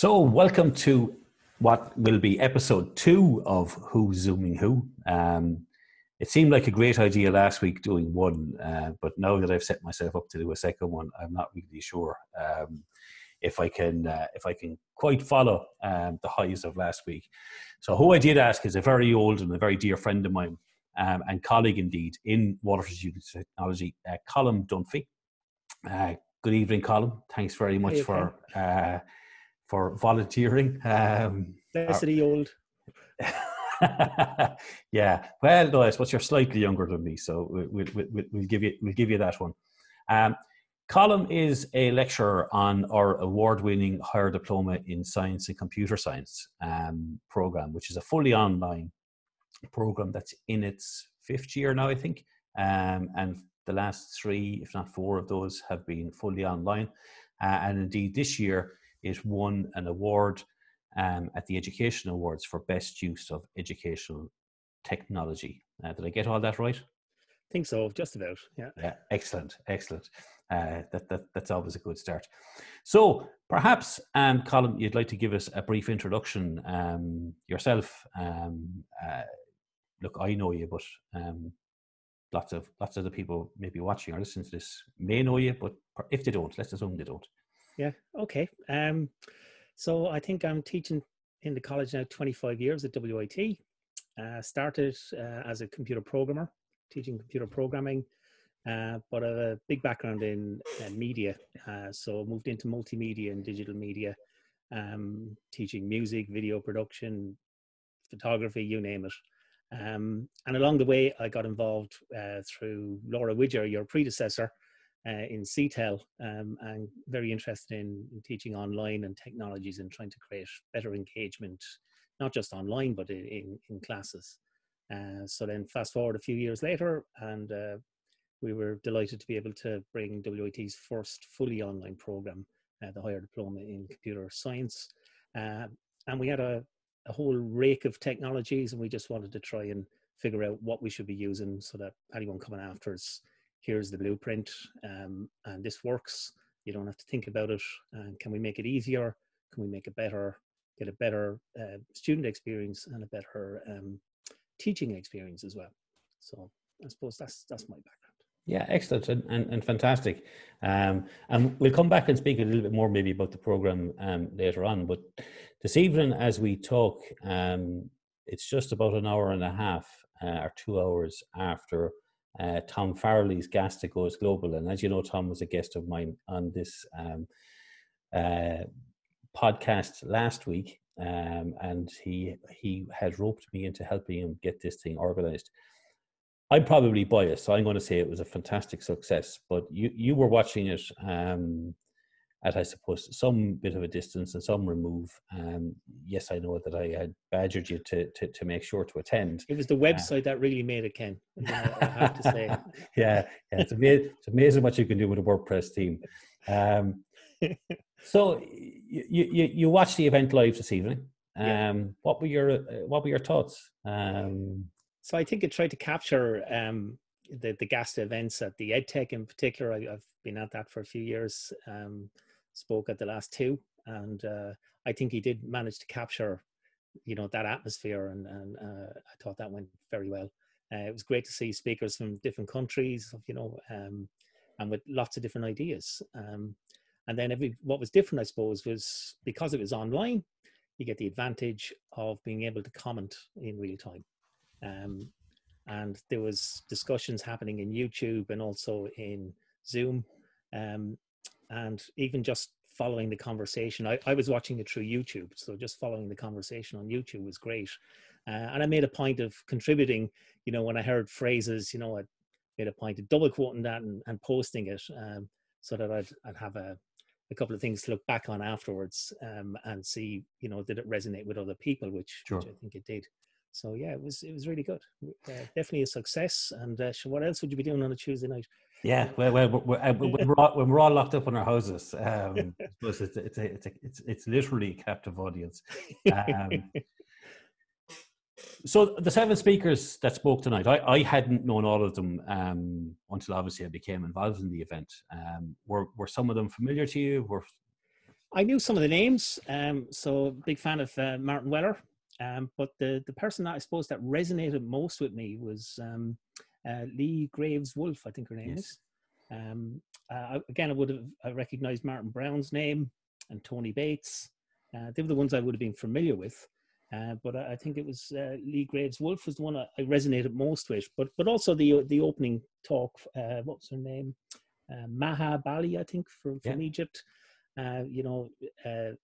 So, welcome to what will be episode two of Who's Zooming Who. Um, it seemed like a great idea last week doing one, uh, but now that I've set myself up to do a second one, I'm not really sure um, if I can uh, if I can quite follow um, the highs of last week. So, who I did ask is a very old and a very dear friend of mine um, and colleague indeed in Waterford Technology, uh, Colm Dunphy. Uh, good evening, Colm. Thanks very much for uh, for volunteering. Um, the old. yeah, well, no, I suppose you're slightly younger than me, so we'll, we'll, we'll give you we'll give you that one. Um, Colm is a lecturer on our award-winning higher diploma in science and computer science um, program, which is a fully online program that's in its fifth year now, I think. Um, and the last three, if not four, of those have been fully online. Uh, and indeed, this year it won an award um, at the Education Awards for Best Use of Educational Technology. Uh, did I get all that right? I think so, just about. Yeah. Yeah, excellent, excellent. Uh, that, that that's always a good start. So perhaps, um, Colm, you'd like to give us a brief introduction um, yourself. Um, uh, look, I know you, but um, lots of lots of the people maybe watching or listening to this may know you, but if they don't, let's assume they don't. Yeah. Okay. Um, so I think I'm teaching in the college now 25 years at WIT. Uh, started uh, as a computer programmer, teaching computer programming, uh, but a big background in uh, media. Uh, so moved into multimedia and digital media, um, teaching music, video production, photography, you name it. Um, and along the way, I got involved uh, through Laura Widger, your predecessor, uh, in CTEL, um, and very interested in, in, teaching online and technologies and trying to create better engagement, not just online, but in, in, classes. Uh, so then fast forward a few years later, and uh, we were delighted to be able to bring WIT's first fully online program, uh, the higher diploma in computer science. Uh, and we had a, a whole rake of technologies and we just wanted to try and figure out what we should be using so that anyone coming after us here's the blueprint um, and this works. You don't have to think about it. And can we make it easier? Can we make it better? Get a better uh, student experience and a better um, teaching experience as well. So i suppose that's that's my background. Yeah, excellent and, and, and fantastic. Um, and we'll come back and speak a little bit more maybe about the program um, later on. But this evening, as we talk, um, it's just about an hour and a half uh, or two hours after uh, Tom Farrelly's GASTA Goes Global. And as you know, Tom was a guest of mine on this um, uh, podcast last week. Um, and he he had roped me into helping him get this thing organized. I'm probably biased, so I'm going to say it was a fantastic success. But you you were watching it um, at, I suppose, some bit of a distance and some remove. Um, yes, I know that I had badgered you to to, to make sure to attend. It was the uh, website uh, that really made it, Ken. I have to say. yeah, yeah, it's amazing. It's amazing what you can do with a WordPress team. Um, so you, you you watched the event live this evening. Um, yeah. What were your uh, what were your thoughts? Um, so I think it tried to capture um, the the GASTA events at the EdTech in particular. I, have been at that for a few years. Spoke at the last two, and uh, I think he did manage to capture, you know, that atmosphere, and and uh, I thought that went very well. Uh, it was great to see speakers from different countries, you know, um, and with lots of different ideas. Um, and then every what was different, I suppose, was because it was online, you get the advantage of being able to comment in real time. Um, and there was discussions happening in YouTube and also in Zoom, um, and even just following the conversation. I, I, was watching it through YouTube, so just following the conversation on YouTube was great. Uh, and I made a point of contributing. You know, when I heard phrases, you know, I made a point of double quoting that and, and posting it, um, so that I'd, I'd have a, a couple of things to look back on afterwards um, and see, you know, did it resonate with other people, which, sure. which I think it did so yeah, it was it was really good. Uh, definitely a success. And uh, what else would you be doing on a Tuesday night? Yeah, well, well, we're, uh, when, we're all, when we're all locked up in our houses, um, it's, it's, a, it's, a, it's, it's literally a captive audience. Um, so the seven speakers that spoke tonight, I, I hadn't known all of them um, until obviously I became involved in the event. Um, were were some of them familiar to you? Were I knew some of the names, um, so big fan of uh, Martin Weller. Um, but the the person that I suppose that resonated most with me was um, uh, Leigh Graves Wolf, I think her name yes. is. Um, uh, again, I would have recognized Martin Brown's name and Tony Bates. Uh, they were the ones I would have been familiar with. Uh, but I, I, think it was uh, Leigh Graves Wolf was the one I, I, resonated most with. But but also the the opening talk. Uh, what was her name? Uh, Maha Bali, I think, from from yeah. Egypt. Uh, you know,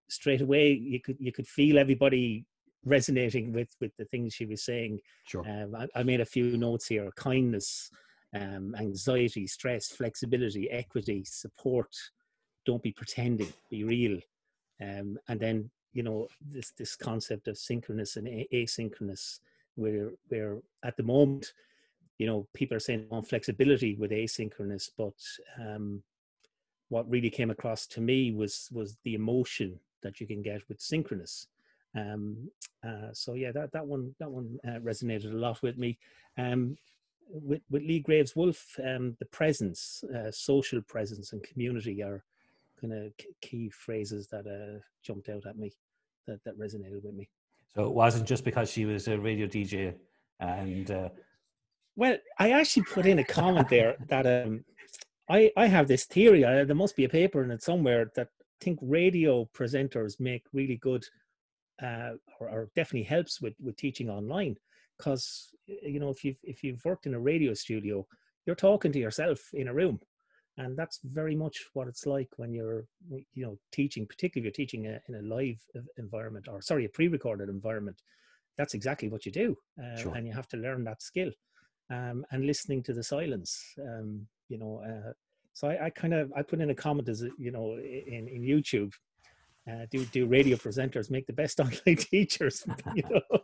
straight away you could you could feel everybody resonating with with the things she was saying. Sure. Um, I, I, made a few notes here: kindness, um, anxiety, stress, flexibility, equity, support. Don't be pretending. Be real. Um, and then you know this this concept of synchronous and asynchronous where where at the moment you know people are saying on flexibility with asynchronous but um what really came across to me was was the emotion that you can get with synchronous um uh, so yeah that that one that one uh, resonated a lot with me um with, with Leigh Graves Wolf um the presence uh, social presence and community are kind of key phrases that uh, jumped out at me that, that resonated with me. So it wasn't just because she was a radio DJ and. Uh... Well, I actually put in a comment there that um, I, I have this theory. I, there must be a paper in it somewhere that I think radio presenters make really good, uh, or, or definitely helps with, with teaching online. Because you know, if you've if you've worked in a radio studio, you're talking to yourself in a room and that's very much what it's like when you're you know teaching particularly if you're teaching a, in a live environment or sorry a pre-recorded environment that's exactly what you do uh, sure. and you have to learn that skill um, and listening to the silence um, you know uh, so I, I, kind of i put in a comment as you know in, in youtube uh, do do radio presenters make the best online teachers you know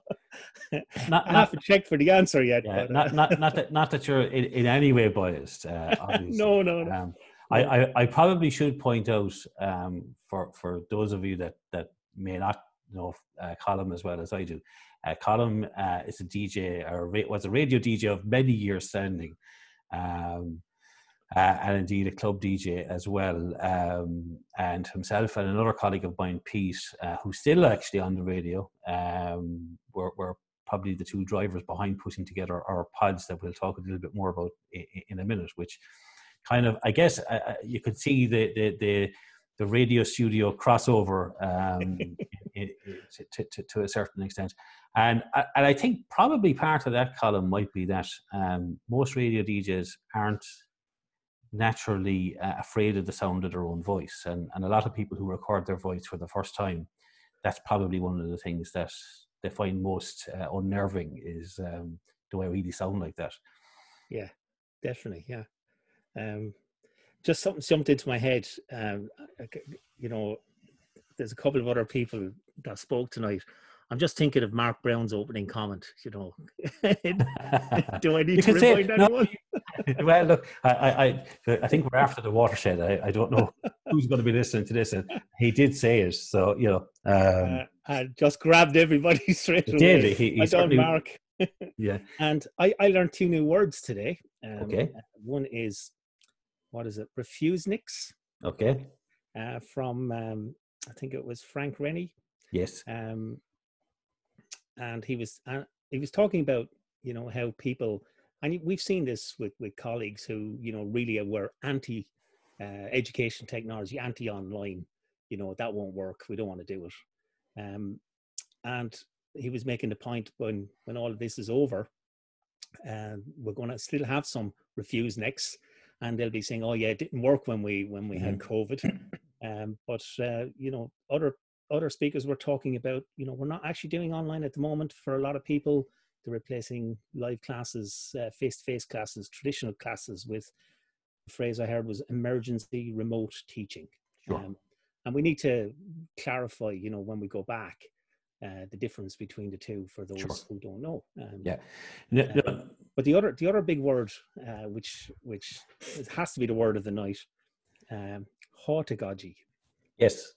not, I haven't checked for the answer yet. Yeah, but, uh, not, not, not, that, not that you're in, in any way biased. Uh, no, no, no. Um, I, I, I, probably should point out um, for for those of you that that may not know uh, Colm as well as I do. Uh, Colm uh, is a DJ or was a radio DJ of many years standing. Um, uh, and indeed a club DJ as well. Um, and himself and another colleague of mine, Pete, uh, who's still actually on the radio, um, were, were probably the two drivers behind putting together our pods that we'll talk a little bit more about in, in a minute, which kind of, I guess, uh, you could see the, the, the, the radio studio crossover um, to, to, to, a certain extent. And, and I think probably part of that Colm might be that um, most radio DJs aren't naturally uh, afraid of the sound of their own voice. And, and a lot of people who record their voice for the first time, that's probably one of the things that they find most uh, unnerving is um, do I really sound like that? Yeah, definitely. Yeah. Um, just something jumped into my head. Um, you know, there's a couple of other people that spoke tonight I'm just thinking of Mark Brown's opening comment. You know, do I need you to remind say, anyone? No, well, look, I, I, I think we're after the watershed. I, I don't know who's going to be listening to this, and he did say it. So you know, um, uh, I just grabbed everybody straight away. Did he? he I don't, Mark. yeah, and I, I learned two new words today. Um, okay, one is what is it? Refuseniks. Okay. Uh, from um, I think it was Frank Rennie. Yes. Um, and he was uh, he was talking about you know how people and we've seen this with with colleagues who you know really were anti uh, education technology anti online you know that won't work we don't want to do it um, and he was making the point when when all of this is over uh, we're going to still have some Refuseniks and they'll be saying oh yeah it didn't work when we when we mm-hmm. had covid um, but uh, you know other other speakers were talking about, you know, we're not actually doing online at the moment for a lot of people. They're replacing live classes, face to face classes, traditional classes with the phrase I heard was emergency remote teaching. Sure. Um, and we need to clarify, you know, when we go back, uh, the difference between the two for those sure. who don't know. Um, yeah. No, no. Um, but the other, the other big word, uh, which which has to be the word of the night, um, heutagogy. Yes.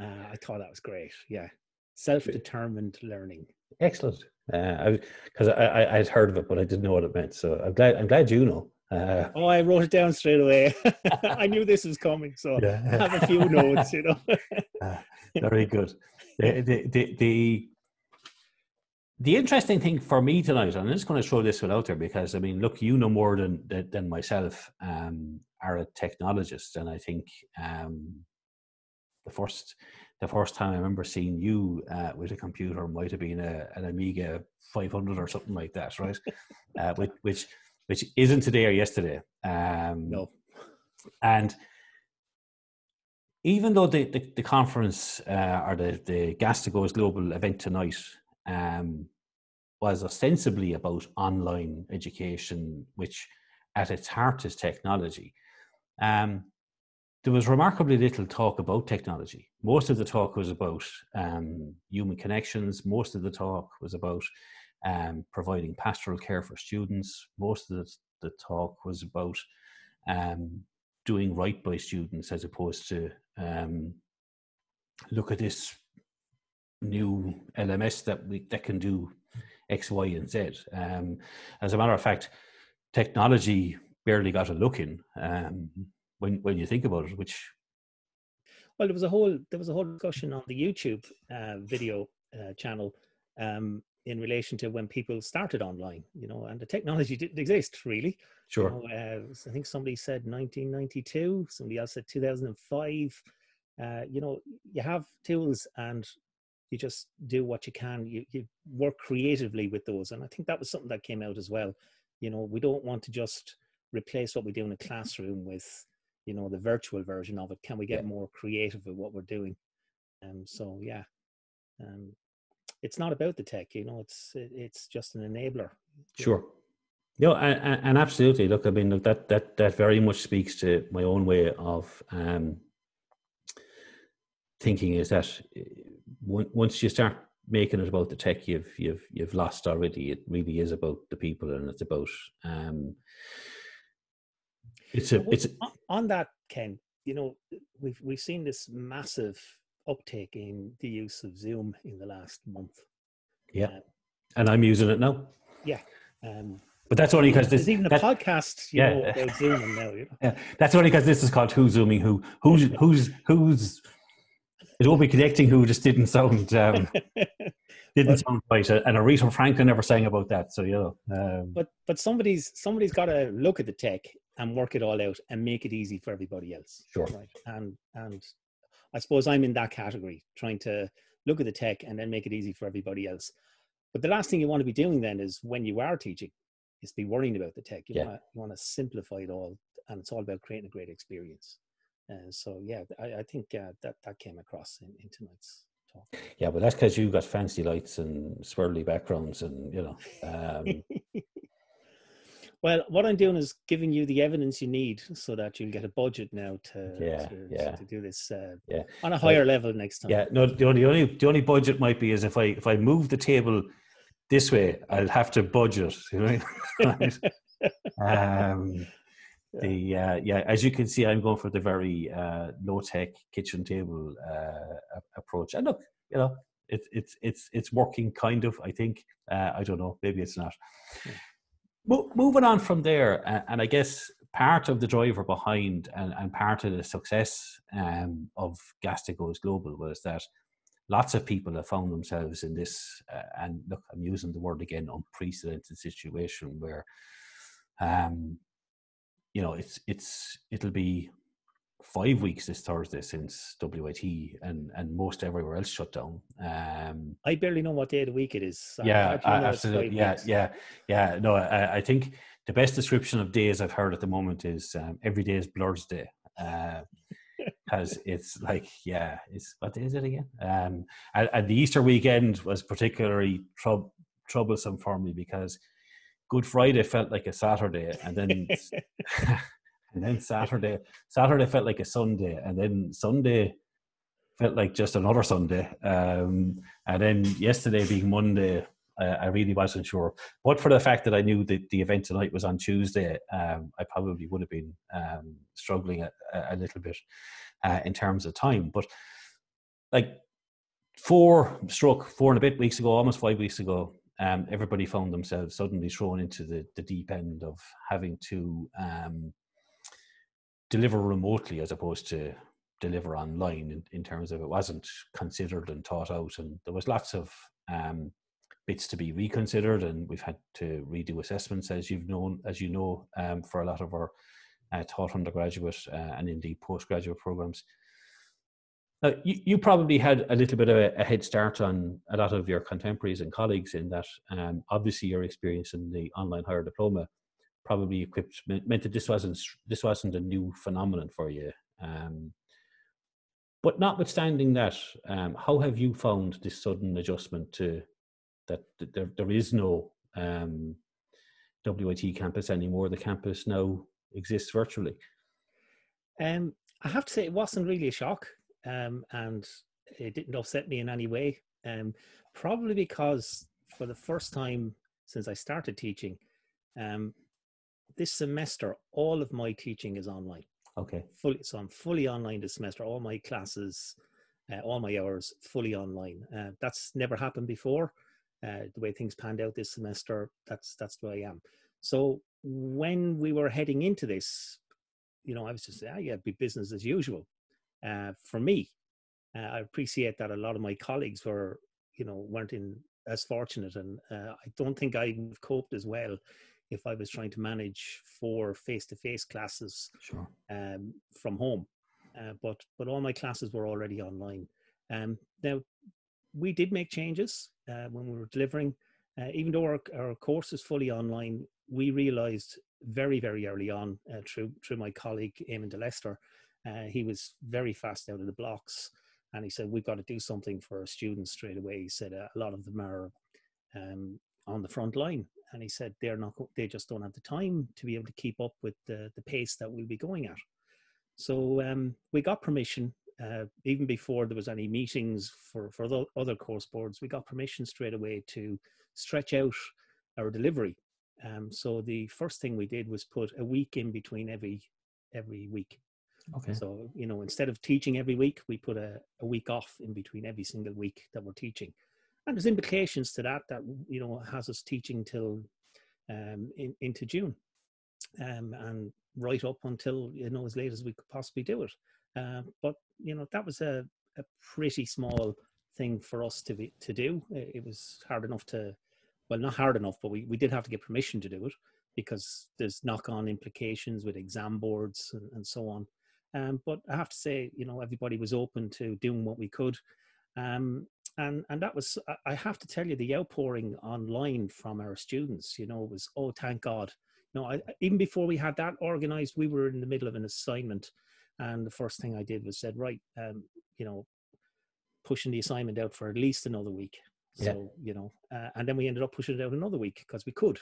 Uh, I thought that was great. Yeah, self-determined learning. Excellent. Because uh, I, I, I'd heard of it, but I didn't know what it meant. So I'm glad I'm glad you know. Uh, oh, I wrote it down straight away. I knew this was coming, so yeah. I have a few notes. You know. uh, very good. The, the, the, the the interesting thing for me tonight, and I'm just going to throw this one out there because I mean, look, you know more than than myself. Um, are a technologist, and I think um, the first the first time I remember seeing you uh, with a computer might have been a, an Amiga 500 or something like that, right? uh, which, which which isn't today or yesterday. Um, no, and even though the the, the conference uh, or the the GASTA Goes Global event tonight um, was ostensibly about online education, which at its heart is technology. Um, there was remarkably little talk about technology. Most of the talk was about um, human connections. Most of the talk was about um, providing pastoral care for students. Most of the, the talk was about um, doing right by students as opposed to um, look at this new LMS that we that can do X, Y, and Z. Um, as a matter of fact, technology barely got a look in um, when when you think about it. Which well, there was a whole there was a whole discussion on the YouTube uh, video uh, channel um, in relation to when people started online, you know, and the technology didn't exist really. Sure. You know, uh, I think somebody said 1992. Somebody else said 2005. Uh, you know, you have tools and you just do what you can. You, you work creatively with those. And I think that was something that came out as well. You know, we don't want to just replace what we do in a classroom with, you know, the virtual version of it. Can we get yeah. more creative with what we're doing? Um, so yeah, um, it's not about the tech. You know, it's it's just an enabler. Sure. No, and, and absolutely. Look, I mean, look, that that that very much speaks to my own way of um, thinking. Is that once you start making it about the tech, you've you've you've lost already. It really is about the people, and it's about um, it's a it's a, on that Ken. You know, we've we've seen this massive uptake in the use of Zoom in the last month. Yeah, um, and I'm using it now. Yeah. Um, but that's only because there's even a that, podcast, you yeah. know, about Zooming now. You know? Yeah, that's only because this is called Who's Zooming Who. Who's who's who's it won't be connecting who just didn't sound um, didn't but, sound right. And Aretha Franklin never sang about that. So you know. Um, but but somebody's somebody's got to look at the tech and work it all out and make it easy for everybody else. Sure. Right. And and I suppose I'm in that category, trying to look at the tech and then make it easy for everybody else. But the last thing you want to be doing then is when you are teaching, is be worrying about the tech. You, yeah. want, you want to simplify it all, and it's all about creating a great experience. And so, yeah, I, I think uh, that that came across in, in tonight's talk. Yeah, but that's because you got fancy lights and swirly backgrounds, and you know. Um... well, what I'm doing is giving you the evidence you need so that you'll get a budget now to yeah to, yeah to do this uh, yeah on a higher level next time. Yeah, no, the only, the only the only budget might be is if I if I move the table this way, I'll have to budget. You know. um, the uh, yeah as you can see i'm going for the very uh, low tech kitchen table uh, approach and look you know it's it's it's it's working kind of i think uh, i don't know maybe it's not Mo- moving on from there and i guess part of the driver behind and, and part of the success um, of GASTA Goes global was that lots of people have found themselves in this uh, and look i'm using the word again unprecedented situation where um, you know, it's it's it'll be five weeks this Thursday since WIT and and most everywhere else shut down. Um, I barely know what day of the week it is. yeah, absolutely. Yeah, weeks? yeah, yeah. No, I, I, think the best description of days I've heard at the moment is um, every day is Blursday. because uh, it's like yeah it's what day is it again um and, and the easter weekend was particularly trou- troublesome for me because Good Friday felt like a Saturday, and then and then Saturday Saturday felt like a Sunday, and then Sunday felt like just another Sunday, um, and then yesterday being Monday. I really wasn't sure, but for the fact that I knew that the event tonight was on Tuesday, um, I probably would have been um, struggling a, a, little bit uh, in terms of time. But like four stroke four and a bit weeks ago, almost five weeks ago, um, everybody found themselves suddenly thrown into the, the deep end of having to um, deliver remotely as opposed to deliver online in, in, terms of it wasn't considered and thought out. And there was lots of um, bits to be reconsidered and we've had to redo assessments as you've known as you know um, for a lot of our uh, taught undergraduate uh, and indeed postgraduate programs. Now, you, you probably had a little bit of a, a, head start on a lot of your contemporaries and colleagues in that um, obviously your experience in the online higher diploma probably equipped meant, that this wasn't this wasn't a new phenomenon for you um, but notwithstanding that, um, how have you found this sudden adjustment to that there, there is no um, WIT campus anymore? The campus now exists virtually. Um, I have to say, it wasn't really a shock, um, and it didn't upset me in any way. Um, probably because for the first time since I started teaching, um, this semester, all of my teaching is online. Okay. Fully, so I'm fully online this semester. All my classes, uh, all my hours, fully online. Uh, that's never happened before. Uh, the way things panned out this semester, that's that's the way I am. So when we were heading into this, you know, I was just, ah, yeah, be business as usual. Uh, for me, uh, I appreciate that a lot of my colleagues were, you know, weren't in as fortunate, and uh, I don't think I've coped as well if I was trying to manage four face-to-face classes sure. um, from home. Uh, but but all my classes were already online. Um, now we did make changes uh, when we were delivering. Uh, even though our, our course is fully online, we realised very very early on uh, through through my colleague Eamonn de Leastar, uh, he was very fast out of the blocks, and he said we've got to do something for our students straight away. He said uh, a lot of them are um, on the front line and he said they're not they just don't have the time to be able to keep up with the, the pace that we'll be going at. So um, we got permission uh, even before there was any meetings for for the other course boards we got permission straight away to stretch out our delivery. Um, so the first thing we did was put a week in between every every week. Okay. So you know instead of teaching every week we put a, a week off in between every single week that we're teaching and there's implications to that that you know has us teaching till um, in, into June, um, and right up until you know as late as we could possibly do it. Uh, but you know that was a, a pretty small thing for us to be to do. It, it was hard enough to, well, not hard enough, but we, we did have to get permission to do it because there's knock-on implications with exam boards and, and so on. Um, but I have to say, you know, everybody was open to doing what we could. Um, and and that was i have to tell you the outpouring online from our students you know was oh thank god. You know I, even before we had that organized we were in the middle of an assignment. And the first thing i did was said right um, you know pushing the assignment out for at least another week. So yeah. you know uh, and then we ended up pushing it out another week because we could.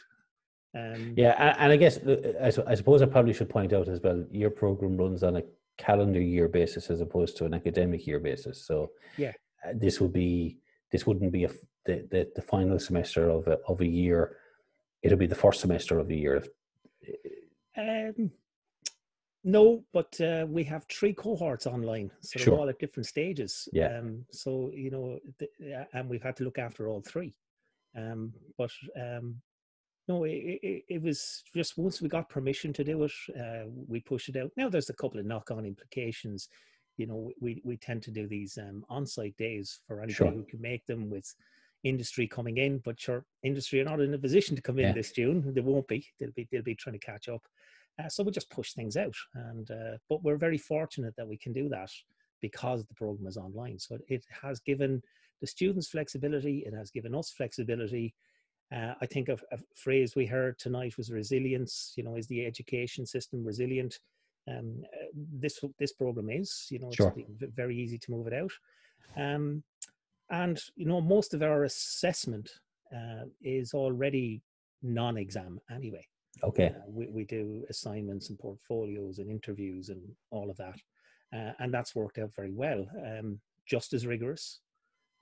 Um, yeah and, and i guess uh, I suppose i probably should point out as well your program runs on a calendar year basis as opposed to an academic year basis. So yeah this would be this wouldn't be a, the, the, the final semester of a, of a year. It'll be the first semester of the year. Um, no, but uh, we have three cohorts online, so they're all at different stages. Yeah. Um, so you know, the, and we've had to look after all three. Um, but um, no, it, it, it, was just once we got permission to do it, uh, we pushed it out. Now there's a couple of knock-on implications you know, we, we tend to do these um, on-site days for anybody sure. who can make them with industry coming in, but sure, industry are not in a position to come in yeah. this June. They won't be. They'll be they'll be trying to catch up. Uh, so we just push things out, and uh, but we're very fortunate that we can do that because the program is online. So it has given the students flexibility. It has given us flexibility. Uh, I think a, a phrase we heard tonight was resilience. You know, is the education system resilient? Um, this this program is. You know, it's very easy to move it out. Um, and you know, most of our assessment uh, is already non-exam anyway. Okay. Uh, we we do assignments and portfolios and interviews and all of that, uh, and that's worked out very well. Um, just as rigorous.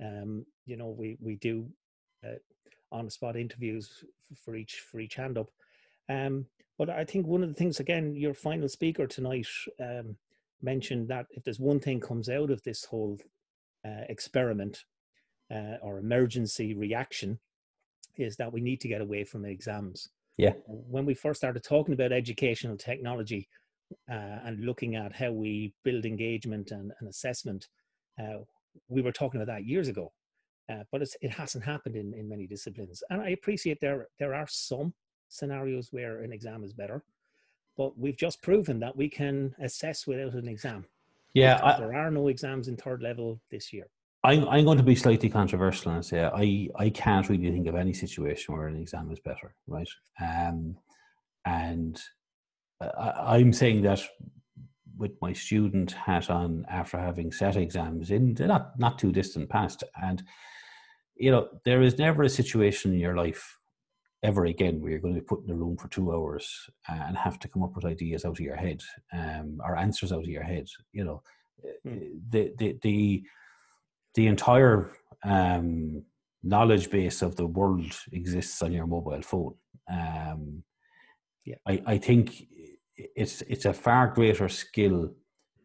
Um, you know, we we do uh, on the spot interviews for each for each hand up. Um, but I think one of the things, again, your final speaker tonight um, mentioned that if there's one thing comes out of this whole uh, experiment uh, or emergency reaction, is that we need to get away from exams. Yeah. When we first started talking about educational technology uh, and looking at how we build engagement and, and assessment, uh, we were talking about that years ago. Uh, but it hasn't happened in, in many disciplines. And I appreciate there there are some scenarios where an exam is better, but we've just proven that we can assess without an exam. Yeah, I, there are no exams in third level this year. I'm, I'm going to be slightly controversial and say I, I can't really think of any situation where an exam is better, right? Um, and I, I'm saying that with my student hat on after having set exams in the not not too distant past, and you know there is never a situation in your life ever again where you're going to be put in a room for two hours and have to come up with ideas out of your head um, or answers out of your head. You know, mm. the the the the entire um, knowledge base of the world exists on your mobile phone. Um, yeah. I, I think it's it's a far greater skill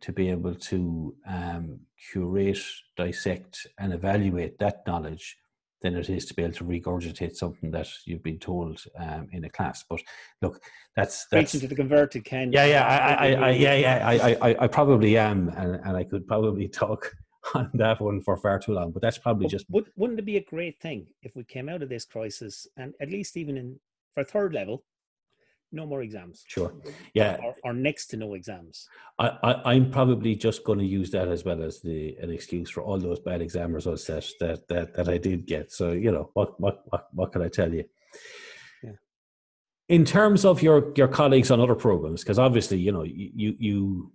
to be able to um, curate, dissect, and evaluate that knowledge than it is to be able to regurgitate something that you've been told um, in a class. But look, that's that's preaching to the converted, Ken. Yeah, yeah, I, I, I, yeah, yeah. I, I, I probably am, and, and I could probably talk on that one for far too long. But that's probably just. Wouldn't it be a great thing if we came out of this crisis and at least even in for third level, no more exams. Sure. Yeah. Or, or next to no exams. I, I am probably just going to use that as well as the an excuse for all those bad exam results that that that, that I did get. So you know what what what, what can I tell you? Yeah. In terms of your your colleagues on other programs, because obviously you know you you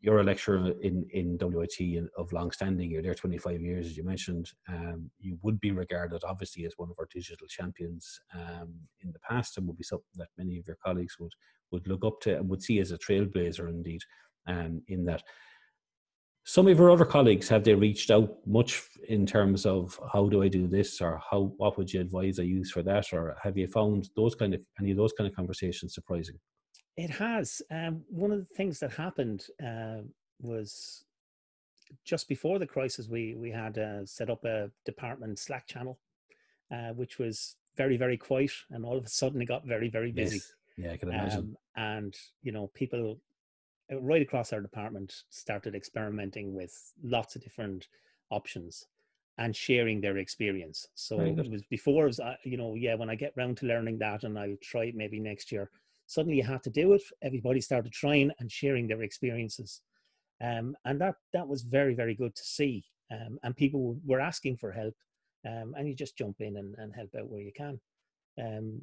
you're a lecturer in in WIT of long standing. You're there 25 years, as you mentioned. Um, you would be regarded, obviously, as one of our digital champions um, in the past, and would be something that many of your colleagues would would look up to and would see as a trailblazer, indeed. Um, in that, some of your other colleagues have they reached out much in terms of how do I do this, or how what would you advise I use for that, or have you found those kind of any of those kind of conversations surprising? It has. Um, one of the things that happened uh, was just before the crisis, we we had uh, set up a department Slack channel, uh, which was very very quiet, and all of a sudden it got very very busy. Yes. Yeah, I can imagine. Um, and you know, people uh, right across our department started experimenting with lots of different options and sharing their experience. So it was before it was, uh, you know, yeah, when I get round to learning that, and I'll try it maybe next year suddenly you had to do it. Everybody started trying and sharing their experiences. Um, and that, that was very, very good to see. Um, and people were asking for help. Um, and you just jump in and, and help out where you can. Um,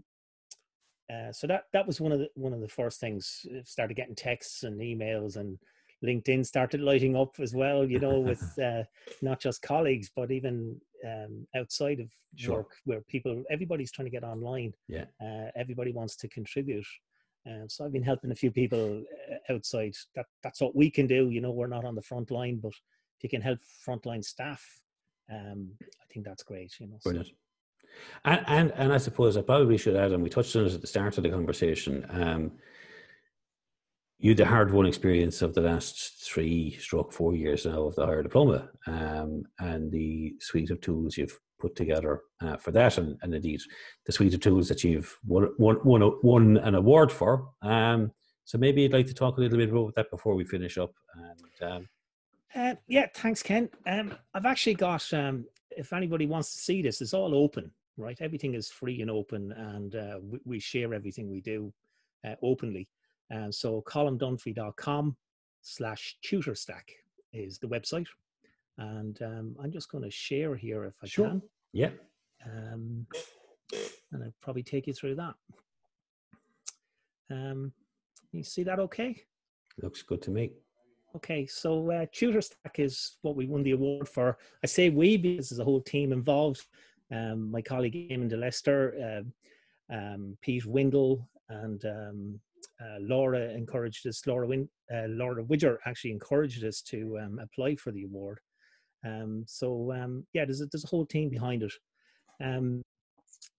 uh, so that that was one of the one of the first things. Started getting texts and emails, and LinkedIn started lighting up as well. You know, with uh, not just colleagues, but even um, outside of sure. work, where people everybody's trying to get online. Yeah, uh, everybody wants to contribute, um, so I've been helping a few people uh, outside. That that's what we can do. You know, we're not on the front line, but if you can help frontline staff, um, I think that's great. You know, brilliant. And, and and I suppose I probably should add, and we touched on it at the start of the conversation. Um, you the hard won experience of the last three stroke four years now of the higher diploma um, and the suite of tools you've put together uh, for that, and, and, indeed the suite of tools that you've won, won, won, won an award for. Um, so maybe you'd like to talk a little bit about that before we finish up. And, um, uh, yeah, thanks, Ken. Um, I've actually got, um, if anybody wants to see this, it's all open, right? Everything is free and open, and uh, we, we, share everything we do uh, openly. And so colmdunphy.com slash tutor stack is the website. And um, I'm just going to share here if I sure. can. Yeah. Um, and I'll probably take you through that. Um, you see that okay? Looks good to me. Okay, so uh, Tutor Stack is what we won the award for. I say we because there's a whole team involved. Um, my colleague Eamonn de Leastar, uh, um, Pete Windle, and um, uh, Laura encouraged us. Laura Win, uh, Laura Widger actually encouraged us to um, apply for the award. Um, so um, yeah, there's a, there's a whole team behind it. Um,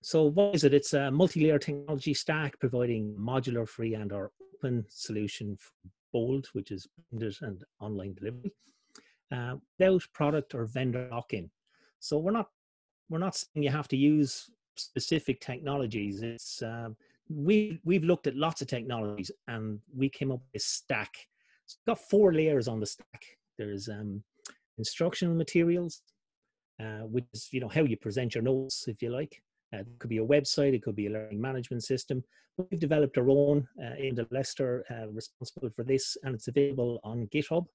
so what is it? It's a multi-layer technology stack providing modular, free, and or open solution for Bold, which is blended and online delivery, uh, without product or vendor lock-in. So we're not we're not saying you have to use specific technologies. It's um, we we've looked at lots of technologies and we came up with a stack. It's got four layers on the stack. There's um, instructional materials, uh, which is you know how you present your notes, if you like. Uh, it could be a website, it could be a learning management system. We've developed our own uh, Eamonn de Leastar, uh, responsible for this, and it's available on GitHub.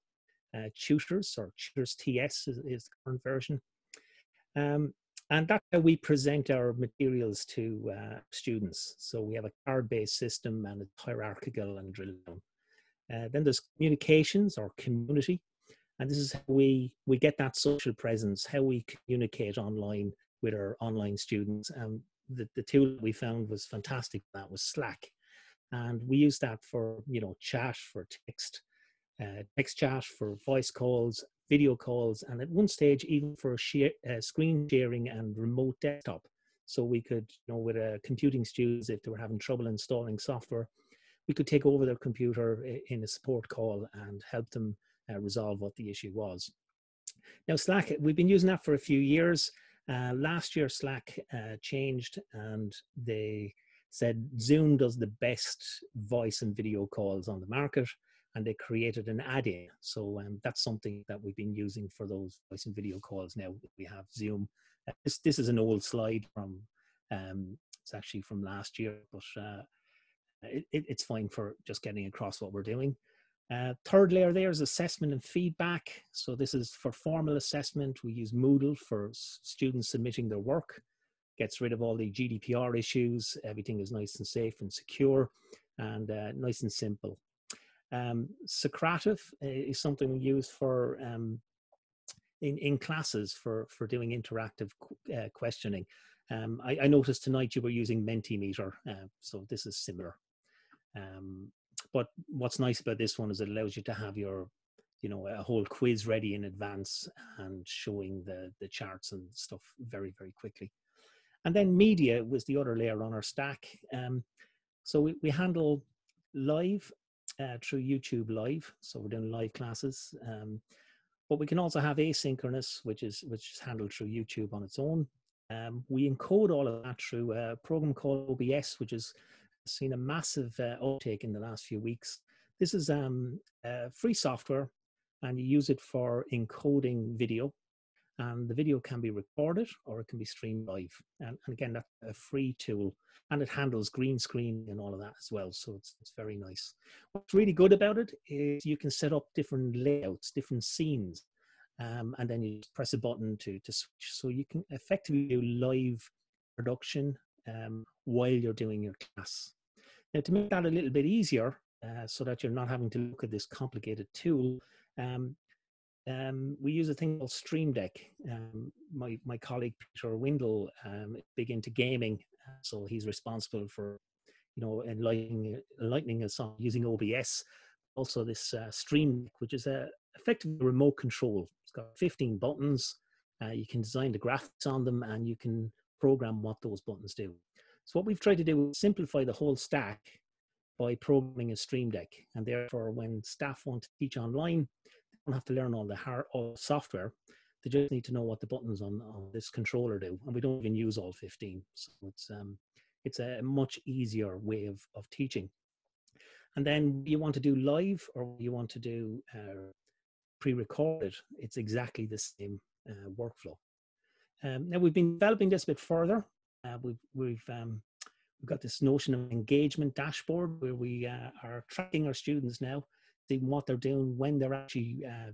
Uh, tutors or Tutors TS is, is the current version. Um, and that's how we present our materials to uh, students. So we have a card-based system and it's hierarchical and drill down. Uh, then there's communications or community. And this is how we, we get that social presence, how we communicate online with our online students. And the, the tool we found was fantastic. That was Slack. And we use that for, you know, chat, for text, uh, text chat, for voice calls, video calls, and at one stage even for share, uh, screen sharing and remote desktop. So we could, you know, with uh, computing students, if they were having trouble installing software, we could take over their computer in a support call and help them resolve what the issue was. Now Slack, we've been using that for a few years. Uh, last year Slack uh, changed and they said Zoom does the best voice and video calls on the market and they created an add-in. So um, that's something that we've been using for those voice and video calls. Now we have Zoom. Uh, this this is an old slide from um, it's actually from last year, but uh, it, it's fine for just getting across what we're doing. Uh, third layer there is assessment and feedback. So this is for formal assessment. We use Moodle for students submitting their work. Gets rid of all the GDPR issues. Everything is nice and safe and secure and uh, nice and simple. Um, Socrative uh, is something we use for um, in, in classes for, for doing interactive uh, questioning. Um, I, I, noticed tonight you were using Mentimeter, uh, so this is similar. Um, but what's nice about this one is it allows you to have your, you know, a whole quiz ready in advance and showing the, the charts and stuff very, very quickly. And then media was the other layer on our stack. Um, so we, we handle live uh, through YouTube Live. So we're doing live classes. Um, but we can also have asynchronous, which is which is handled through YouTube on its own. Um, we encode all of that through a program called OBS, which has seen a massive uh, uptake in the last few weeks. This is um, uh, free software, and you use it for encoding video and the video can be recorded or it can be streamed live. And, and, again, that's a free tool and it handles green screen and all of that as well. So it's, it's very nice. What's really good about it is you can set up different layouts, different scenes, um, and then you press a button to, to switch. So you can effectively do live production um, while you're doing your class. Now, to make that a little bit easier, uh, so that you're not having to look at this complicated tool, um, um, we use a thing called Stream Deck. Um, my my colleague Peter Windle um, big into gaming, uh, so he's responsible for you know enlightening enlightening us on using OBS. Also, this uh, Stream Deck, which is a effectively remote control. It's got 15 buttons. Uh, you can design the graphics on them, and you can program what those buttons do. So what we've tried to do is simplify the whole stack by programming a Stream Deck, and therefore, when staff want to teach online they don't have to learn all the hard all software. They just need to know what the buttons on, on this controller do, and we don't even use all 15. So it's um, it's a much easier way of, of teaching. And then you want to do live or you want to do uh, pre-recorded, it's exactly the same uh, workflow. Um, now we've been developing this a bit further. Uh, we've we've um, we've got this notion of engagement dashboard where we uh, are tracking our students now seeing what they're doing when they're actually uh,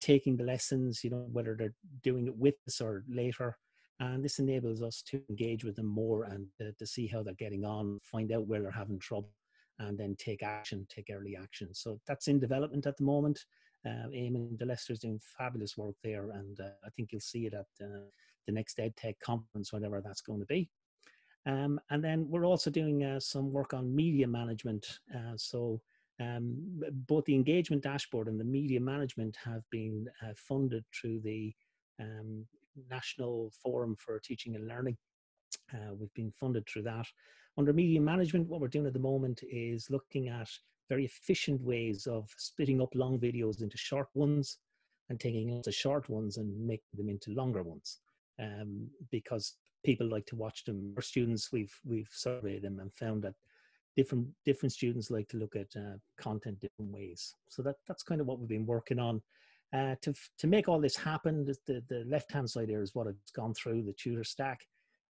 taking the lessons, you know, whether they're doing it with us or later. And this enables us to engage with them more and to see how they're getting on, find out where they're having trouble, and then take action, take early action. So that's in development at the moment. Uh, Eamonn de Leastar's doing fabulous work there, and uh, I think you'll see it at uh, the next EdTech conference, whatever that's going to be. Um, and then we're also doing uh, some work on media management. Uh, so um, both the engagement dashboard and the media management have been uh, funded through the um, National Forum for Teaching and Learning. Uh, we've been funded through that. Under media management, what we're doing at the moment is looking at very efficient ways of splitting up long videos into short ones and taking the short ones and making them into longer ones. Um, because people like to watch them. Our students, we've we've surveyed them and found that different different students like to look at uh, content different ways. So that that's kind of what we've been working on. Uh, to to make all this happen, the the, left hand side here is what it's gone through the tutor stack.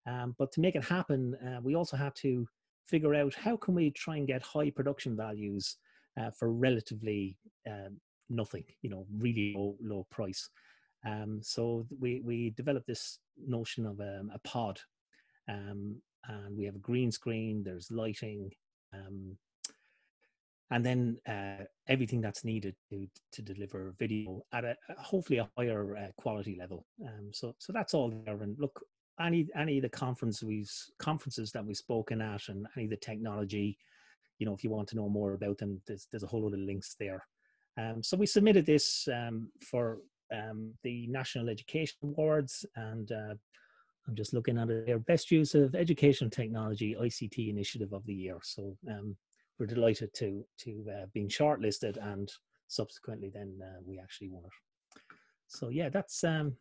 Um, but to make it happen, uh, we also have to figure out how can we try and get high production values uh, for relatively um, nothing, you know, really low, low price. Um, so we, we developed this notion of um, a pod um, and we have a green screen, there's lighting, um, and then uh, everything that's needed to, to deliver video at a hopefully a higher uh, quality level. Um, so so that's all there. And look, any any of the conference we've conferences that we've spoken at, and any of the technology, you know, if you want to know more about them, there's there's a whole lot of links there. Um, so we submitted this um, for um, the National Education Awards, and uh, I'm just looking at. Their best use of education technology ICT initiative of the year. So um, we're delighted to to uh, being shortlisted, and subsequently then uh, we actually won it. So yeah, that's um,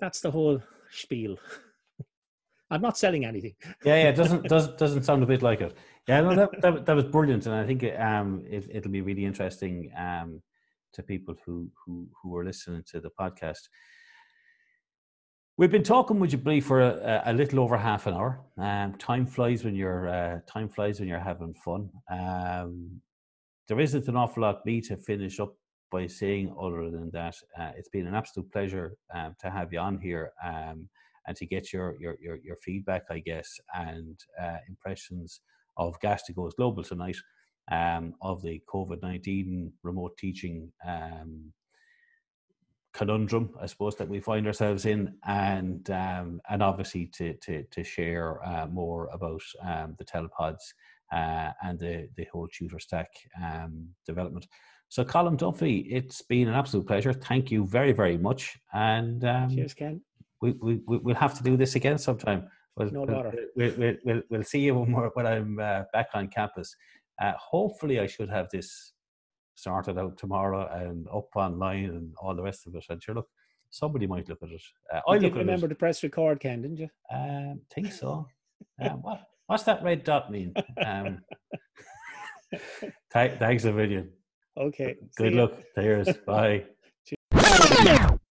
that's the whole spiel. I'm not selling anything. yeah, yeah, it doesn't does doesn't sound a bit like it. Yeah, no, that that, that was brilliant, and I think um, it, it'll be really interesting um, to people who who who are listening to the podcast. We've been talking with you, Blee, for a, a, little over half an hour. Um, time flies when you're uh, time flies when you're having fun. Um, there isn't an awful lot me to finish up by saying other than that uh, it's been an absolute pleasure um, to have you on here um, and to get your, your your your feedback, I guess, and uh, impressions of GASTA Goes Global tonight um, of the COVID 19 remote teaching um, conundrum, I suppose, that we find ourselves in, and um, and obviously to to, to share uh, more about um, the telepods uh, and the the whole tutor stack um, development. So, Colm Duffy, it's been an absolute pleasure. Thank you very very much, and um, cheers, Ken. We, we we'll have to do this again sometime. We'll, no we'll, we'll, we'll, we'll, see you when, when I'm uh, back on campus. Uh, hopefully, I should have this sorted out tomorrow and up online and all the rest of it. And sure, look, somebody might look at it. Uh, I did remember to press record, Ken, didn't you? Um, think so. um, what what's that red dot mean? Um, th- thanks a million. Okay. Good luck. Cheers. Bye.